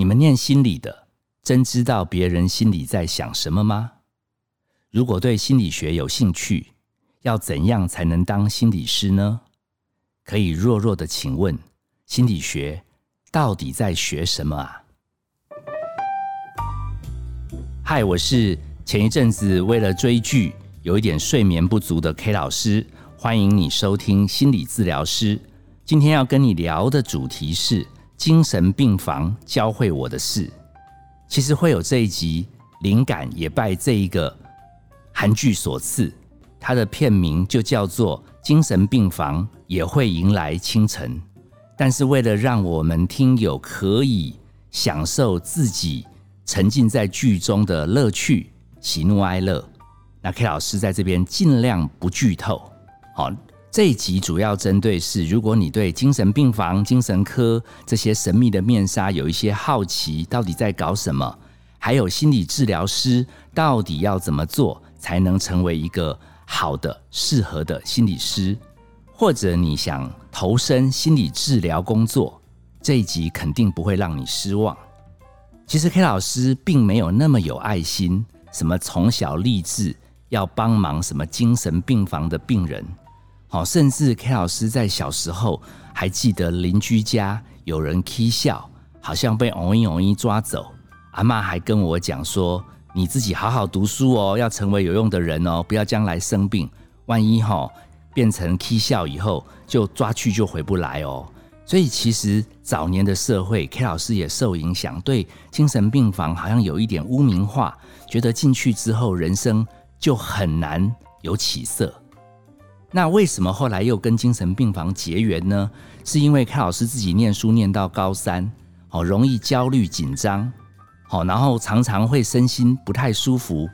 你们念心理的，真知道别人心里在想什么吗？如果对心理学有兴趣，要怎样才能当心理师呢？可以弱弱的请问，心理学到底在学什么啊？嗨，我是前一阵子为了追剧有一点睡眠不足的 K 老师，欢迎你收听心理治疗师。今天要跟你聊的主题是精神病房教会我的事。其实会有这一集灵感，也拜这一个韩剧所赐。它的片名就叫做《精神病房也会迎来清晨》。但是为了让我们听友可以享受自己。沉浸在剧中的乐趣、喜怒哀乐，那 K 老师在这边尽量不剧透。好，这一集主要针对是，如果你对精神病房、精神科这些神秘的面纱有一些好奇，到底在搞什么？还有心理治疗师到底要怎么做才能成为一个好的、适合的心理师？或者你想投身心理治疗工作，这一集肯定不会让你失望。其实 K 老师并没有那么有爱心，什么从小立志要帮忙什么精神病房的病人，好，甚至 K 老师在小时候还记得邻居家有人踢笑，好像被偶一偶一抓走，阿妈还跟我讲说，你自己好好读书哦，要成为有用的人哦，不要将来生病，万一哈变成踢笑以后就抓去就回不来哦。所以其实早年的社会，K 老师也受影响，对精神病房好像有一点污名化，觉得进去之后人生就很难有起色。那为什么后来又跟精神病房结缘呢？是因为 K 老师自己念书念到高三，好容易焦虑紧张，好然后常常会身心不太舒服，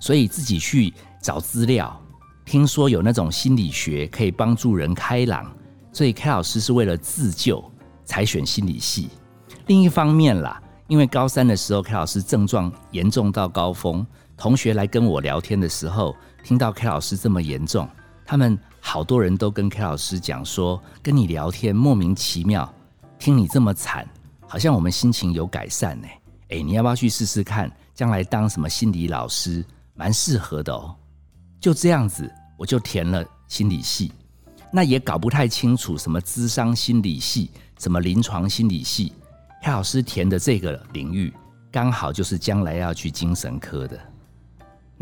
所以自己去找资料，听说有那种心理学可以帮助人开朗。所以 K 老师是为了自救才选心理系。另一方面啦，因为高三的时候 K 老师症状严重到高峰，同学来跟我聊天的时候，听到 K 老师这么严重，他们好多人都跟 K 老师讲说，跟你聊天莫名其妙，听你这么惨，好像我们心情有改善呢。哎，你要不要去试试看，将来当什么心理老师，蛮适合的哦。就这样子，我就填了心理系。那也搞不太清楚什么智商心理系，什么临床心理系，黑老师填的这个领域，刚好就是将来要去精神科的。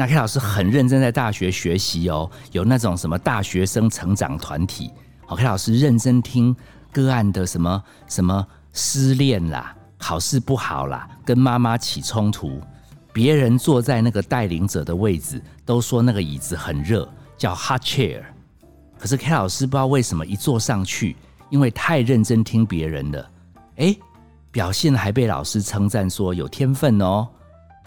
那 K 老师很认真在大学学习哦，有那种什么大学生成长团体，好，K 老师认真听个案的什么什么失恋啦，考试不好啦，跟妈妈起冲突，别人坐在那个带领者的位置，都说那个椅子很热，叫 hot chair。可是 K 老师不知道为什么一坐上去，因为太认真听别人了，哎，表现还被老师称赞说有天分哦。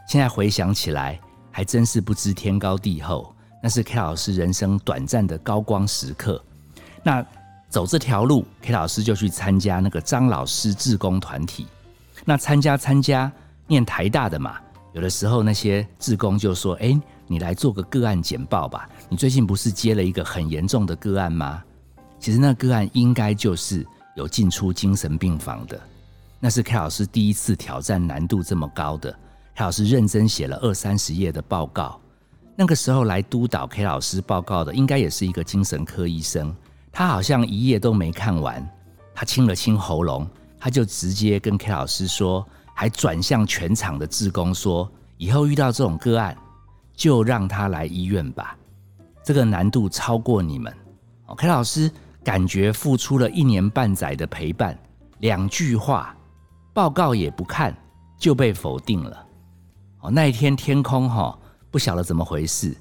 现在回想起来，还真是不知天高地厚。那是 K 老师人生短暂的高光时刻。那走这条路，K 老师就去参加那个张老师志工团体。那参加参加，念台大的嘛，有的时候那些志工就说：“哎。”你来做个个案简报吧。你最近不是接了一个很严重的个案吗？其实那个案应该就是有进出精神病房的。那是 K 老师第一次挑战难度这么高的。K 老师认真写了二三十页的报告。那个时候来督导 K 老师报告的，应该也是一个精神科医生。他好像一页都没看完，他清了清喉咙，他就直接跟 K 老师说，还转向全场的志工说：以后遇到这种个案。就让他来医院吧，这个难度超过你们。哦 K 老师感觉付出了一年半载的陪伴，两句话报告也不看就被否定了。哦，那一天天空哈不晓得怎么回事，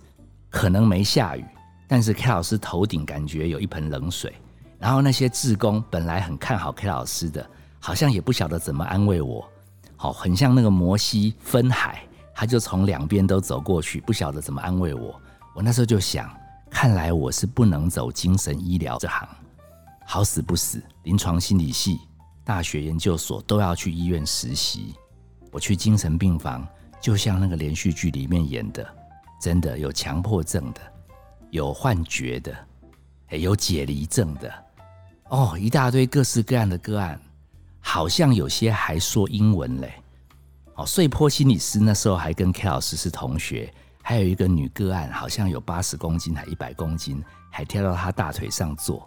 可能没下雨，但是 K 老师头顶感觉有一盆冷水。然后那些志工本来很看好 K 老师的，好像也不晓得怎么安慰我。好，很像那个摩西分海。他就从两边都走过去，不晓得怎么安慰我。我那时候就想，看来我是不能走精神医疗这行，好死不死，临床心理系、大学研究所都要去医院实习。我去精神病房，就像那个连续剧里面演的，真的有强迫症的，有幻觉的，有解离症的，哦，一大堆各式各样的个案，好像有些还说英文嘞。哦，碎坡心理师那时候还跟 K 老师是同学，还有一个女个案，好像有八十公斤还一百公斤，还跳到他大腿上坐。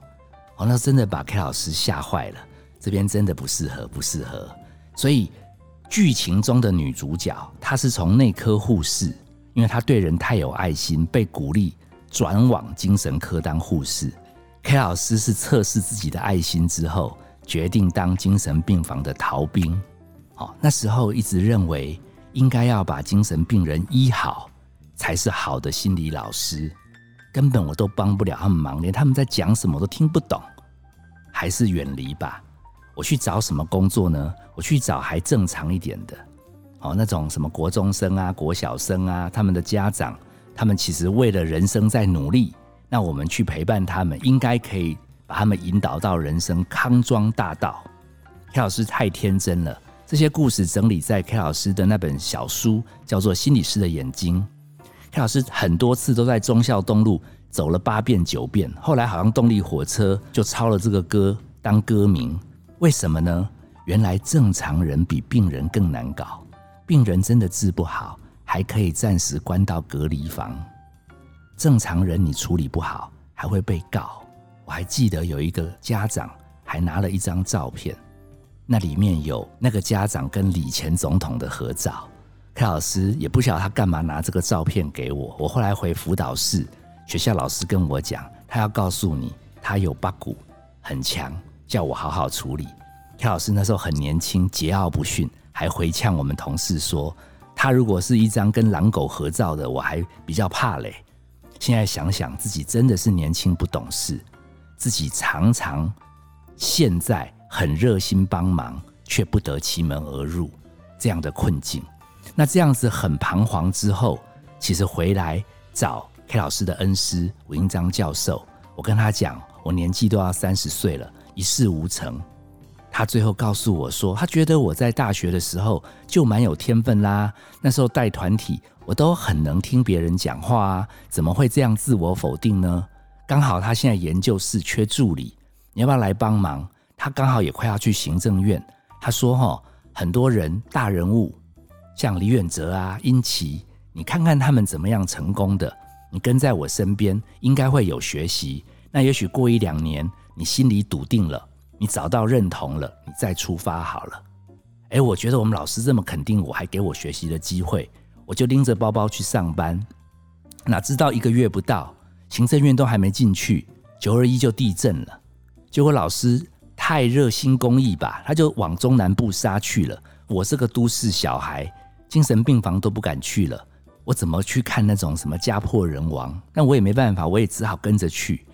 哦，那真的把 K 老师吓坏了。这边真的不适合，不适合。所以剧情中的女主角，她是从内科护士，因为她对人太有爱心，被鼓励转往精神科当护士。K 老师是测试自己的爱心之后，决定当精神病房的逃兵。哦，那时候一直认为应该要把精神病人医好，才是好的心理老师。根本我都帮不了他们忙，连他们在讲什么都听不懂，还是远离吧。我去找什么工作呢？我去找还正常一点的，哦，那种什么国中生啊、国小生啊，他们的家长，他们其实为了人生在努力，那我们去陪伴他们，应该可以把他们引导到人生康庄大道。K 老师太天真了，这些故事整理在 K 老师的那本小书，叫做《心理师的眼睛》。K 老师很多次都在忠孝东路走了八遍九遍，后来好像动力火车就抄了这个歌当歌名。为什么呢？原来正常人比病人更难搞，病人真的治不好，还可以暂时关到隔离房。正常人你处理不好，还会被告。我还记得有一个家长还拿了一张照片，那里面有那个家长跟李前总统的合照。K 老师也不晓得他干嘛拿这个照片给我。我后来回辅导室，学校老师跟我讲，他要告诉你他有八股很强。叫我好好处理。K 老师那时候很年轻，桀骜不驯，还回呛我们同事说：“他如果是一张跟狼狗合照的，我还比较怕嘞。”现在想想，自己真的是年轻不懂事，自己常常现在很热心帮忙，却不得其门而入这样的困境。那这样子很彷徨之后，其实回来找 K 老师的恩师吴英章教授，我跟他讲，我年纪都要三十岁了。一事无成，他最后告诉我说，他觉得我在大学的时候就蛮有天分啦。那时候带团体，我都很能听别人讲话啊，怎么会这样自我否定呢？刚好他现在研究室缺助理，你要不要来帮忙？他刚好也快要去行政院。他说：“哈，很多人大人物，像李远哲啊、殷琦，你看看他们怎么样成功的，你跟在我身边，应该会有学习。那也许过一两年。”你心里笃定了，你找到认同了，你再出发好了。哎，我觉得我们老师这么肯定我，还给我学习的机会，我就拎着包包去上班。哪知道一个月不到，行政院都还没进去，九二一就地震了。结果老师太热心公益吧，他就往中南部杀去了。我这个都市小孩，精神病房都不敢去了，我怎么去看那种什么家破人亡？那我也没办法，我也只好跟着去。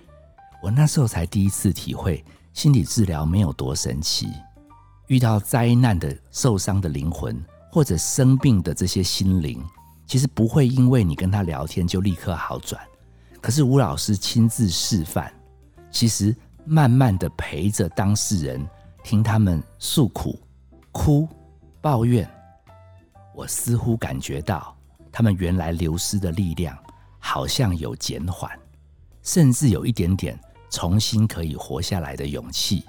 我那时候才第一次体会心理治疗没有多神奇。遇到灾难的受伤的灵魂，或者生病的这些心灵，其实不会因为你跟他聊天就立刻好转。可是吴老师亲自示范，其实慢慢的陪着当事人，听他们诉苦、哭、抱怨，我似乎感觉到他们原来流失的力量好像有减缓，甚至有一点点。重新可以活下来的勇气，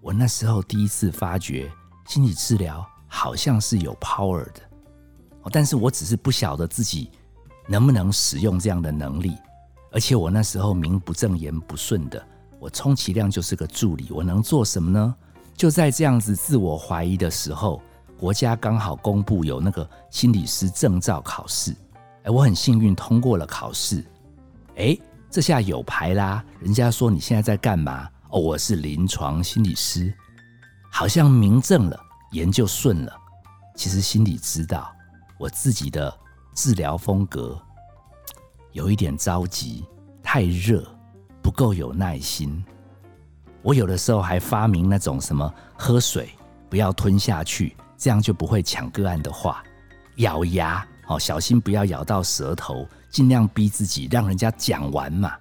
我那时候第一次发觉心理治疗好像是有 power 的，但是我只是不晓得自己能不能使用这样的能力，而且我那时候名不正言不顺的，我充其量就是个助理，我能做什么呢？就在这样子自我怀疑的时候，国家刚好公布有那个心理师证照考试，哎，我很幸运通过了考试，哎。这下有牌啦！人家说你现在在干嘛？哦，我是临床心理师，好像明证了，研究顺了。其实心里知道，我自己的治疗风格有一点着急，太热，不够有耐心。我有的时候还发明那种什么喝水不要吞下去，这样就不会抢个案的话，咬牙哦，小心不要咬到舌头。尽量逼自己，让人家讲完嘛，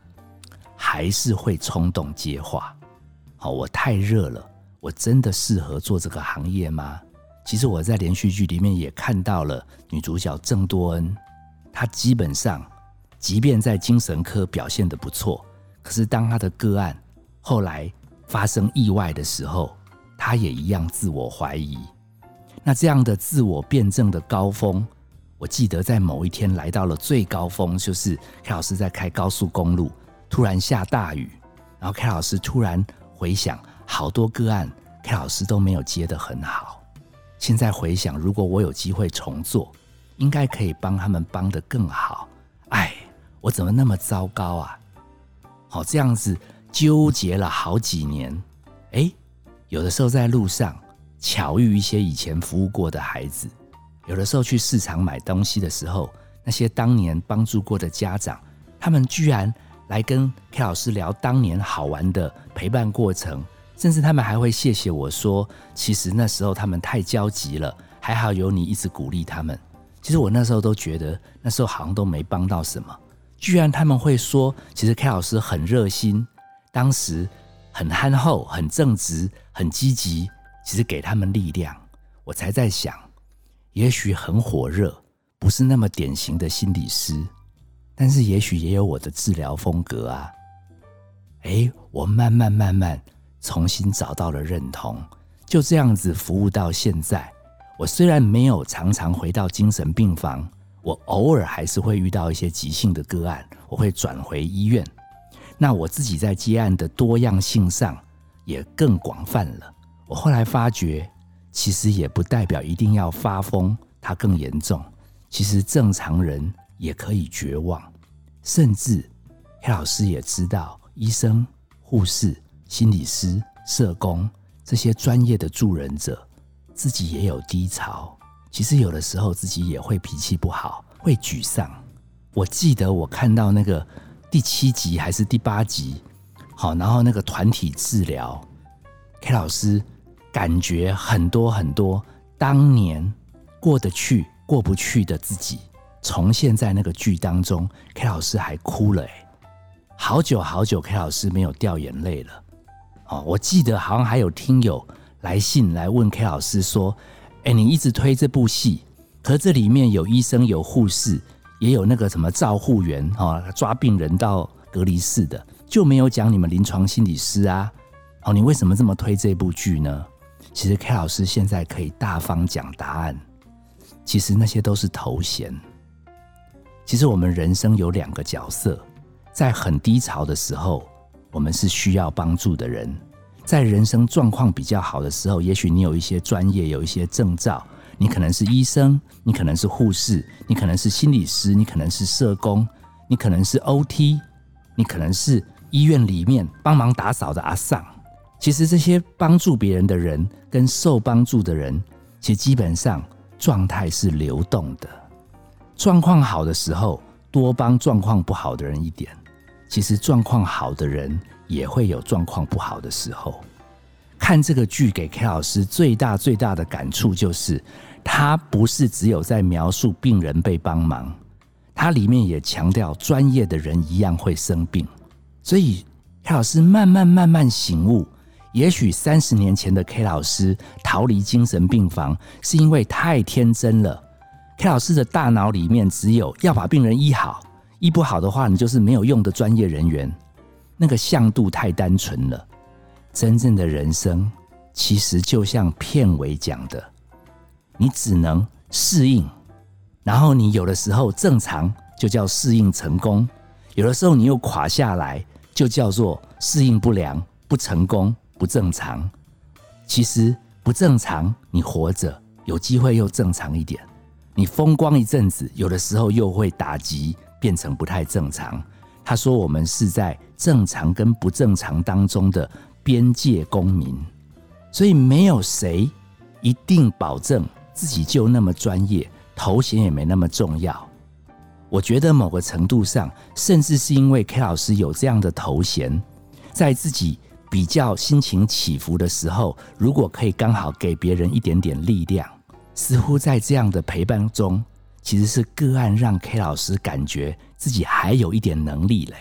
还是会冲动接话。好，我太热了，我真的适合做这个行业吗？其实我在连续剧里面也看到了女主角郑多恩，她基本上，即便在精神科表现的不错，可是当她的个案后来发生意外的时候，她也一样自我怀疑。那这样的自我辩证的高峰，我记得在某一天来到了最高峰，就是 K 老师在开高速公路，突然下大雨，然后 K 老师突然回想，好多个案 K 老师都没有接得很好。现在回想，如果我有机会重做，应该可以帮他们帮得更好。哎，我怎么那么糟糕啊？好，这样子纠结了好几年。哎，有的时候在路上巧遇一些以前服务过的孩子，有的时候去市场买东西的时候，那些当年帮助过的家长，他们居然来跟 K 老师聊当年好玩的陪伴过程。甚至他们还会谢谢我说，其实那时候他们太焦急了，还好有你一直鼓励他们。其实我那时候都觉得，那时候好像都没帮到什么。居然他们会说，其实 K 老师很热心，当时很憨厚、很正直、很积极，其实给他们力量。我才在想，也许很火热，不是那么典型的心理师，但是也许也有我的治疗风格啊。哎，我慢慢慢慢。重新找到了认同，就这样子服务到现在。我虽然没有常常回到精神病房，我偶尔还是会遇到一些急性的个案，我会转回医院。那我自己在接案的多样性上也更广泛了。我后来发觉，其实也不代表一定要发疯，它更严重。其实正常人也可以绝望，甚至黑老师也知道，医生、护士。心理师、社工这些专业的助人者，自己也有低潮。其实有的时候自己也会脾气不好，会沮丧。我记得我看到那个第七集还是第八集，好，然后那个团体治疗，K 老师感觉很多很多当年过得去、过不去的自己，重现在那个剧当中。K 老师还哭了，哎，好久好久，K 老师没有掉眼泪了。哦，我记得好像还有听友来信来问 K 老师说：“哎，你一直推这部戏，可这里面有医生、有护士，也有那个什么照护员，哈，抓病人到隔离室的，就没有讲你们临床心理师啊？哦，你为什么这么推这部剧呢？”其实 K 老师现在可以大方讲答案，其实那些都是头衔。其实我们人生有两个角色，在很低潮的时候。我们是需要帮助的人，在人生状况比较好的时候，也许你有一些专业，有一些证照，你可能是医生，你可能是护士，你可能是心理师，你可能是社工，你可能是 OT，你可能是医院里面帮忙打扫的阿桑。其实这些帮助别人的人跟受帮助的人，其实基本上状态是流动的。状况好的时候，多帮状况不好的人一点。其实状况好的人也会有状况不好的时候。看这个剧给 K 老师最大最大的感触就是，他不是只有在描述病人被帮忙，他里面也强调专业的人一样会生病。所以 K 老师慢慢慢慢醒悟，也许三十年前的 K 老师逃离精神病房是因为太天真了。K 老师的大脑里面只有要把病人医好。医不好的话，你就是没有用的专业人员。那个向度太单纯了。真正的人生，其实就像片尾讲的，你只能适应。然后你有的时候正常，就叫适应成功；有的时候你又垮下来，就叫做适应不良、不成功、不正常。其实不正常，你活着有机会又正常一点。你风光一阵子，有的时候又会打击。变成不太正常。他说：“我们是在正常跟不正常当中的边界公民，所以没有谁一定保证自己就那么专业，头衔也没那么重要。我觉得某个程度上，甚至是因为 K 老师有这样的头衔，在自己比较心情起伏的时候，如果可以刚好给别人一点点力量，似乎在这样的陪伴中。”其实是个案让 K 老师感觉自己还有一点能力嘞，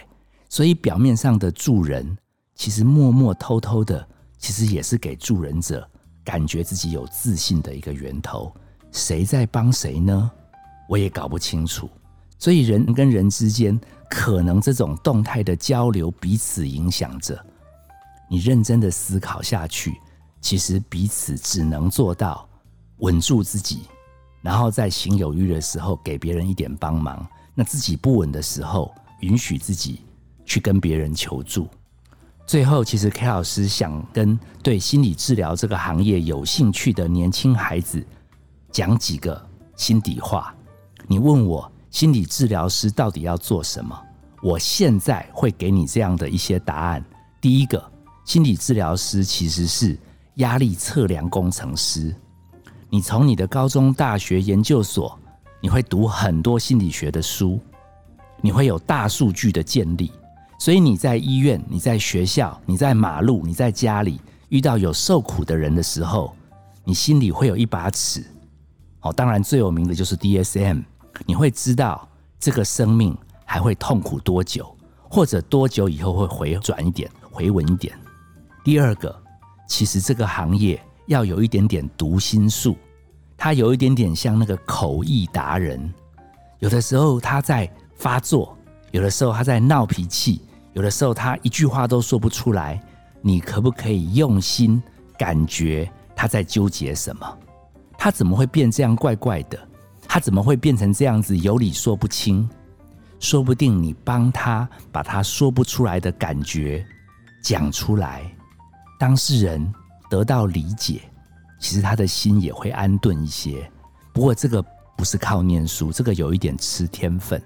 所以表面上的助人，其实默默偷偷的，其实也是给助人者感觉自己有自信的一个源头。谁在帮谁呢？我也搞不清楚。所以人跟人之间，可能这种动态的交流彼此影响着。你认真的思考下去，其实彼此只能做到稳住自己，然后在行有余的时候给别人一点帮忙。那自己不稳的时候，允许自己去跟别人求助。最后，其实 K 老师想跟对心理治疗这个行业有兴趣的年轻孩子讲几个心底话。你问我心理治疗师到底要做什么？我现在会给你这样的一些答案。第一个，心理治疗师其实是压力测量工程师。你从你的高中、大学、研究所，你会读很多心理学的书，你会有大数据的建立。所以你在医院、你在学校、你在马路、你在家里遇到有受苦的人的时候，你心里会有一把尺。哦，当然最有名的就是 DSM，你会知道这个生命还会痛苦多久，或者多久以后会回转一点、回稳一点。第二个，其实这个行业要有一点点读心术，它有一点点像那个口译达人，有的时候他在发作，有的时候他在闹脾气。有的时候他一句话都说不出来，你可不可以用心感觉他在纠结什么？他怎么会变这样怪怪的？他怎么会变成这样子有理说不清？说不定你帮他把他说不出来的感觉讲出来，当事人得到理解，其实他的心也会安顿一些。不过这个不是靠念书，这个有一点吃天分。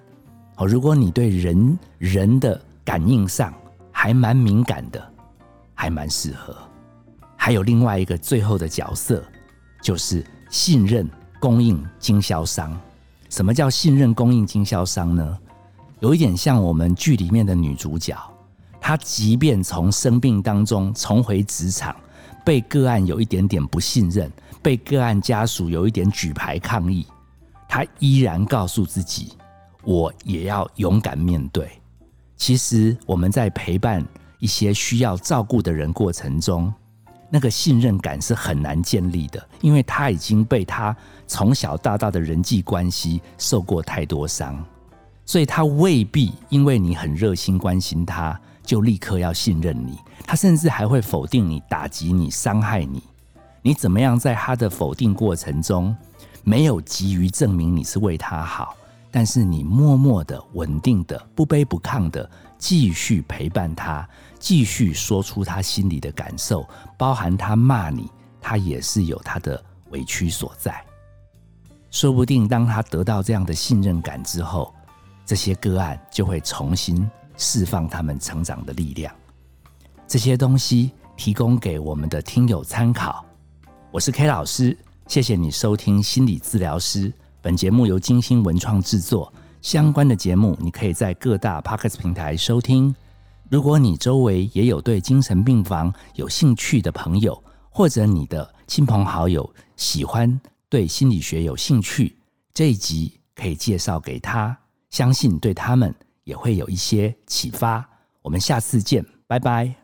好，如果你对人人的感应上还蛮敏感的，还蛮适合。还有另外一个最后的角色，就是信任供应经销商。什么叫信任供应经销商呢？有一点像我们剧里面的女主角，他即便从生病当中重回职场，被个案有一点点不信任，被个案家属有一点举牌抗议，他依然告诉自己：我也要勇敢面对。其实我们在陪伴一些需要照顾的人过程中，那个信任感是很难建立的，因为他已经被他从小到大的人际关系受过太多伤，所以他未必因为你很热心关心他，就立刻要信任你。他甚至还会否定你、打击你、伤害你。你怎么样在他的否定过程中，没有急于证明你是为他好？但是你默默的、稳定的、不卑不亢的继续陪伴他，继续说出他心里的感受，包含他骂你，他也是有他的委屈所在。说不定当他得到这样的信任感之后，这些个案就会重新释放他们成长的力量。这些东西提供给我们的听友参考。我是 K 老师，谢谢你收听心理治疗师。本节目由金星文创制作，相关的节目你可以在各大 Podcast 平台收听。如果你周围也有对精神病房有兴趣的朋友，或者你的亲朋好友喜欢对心理学有兴趣，这一集可以介绍给他，相信对他们也会有一些启发。我们下次见，拜拜。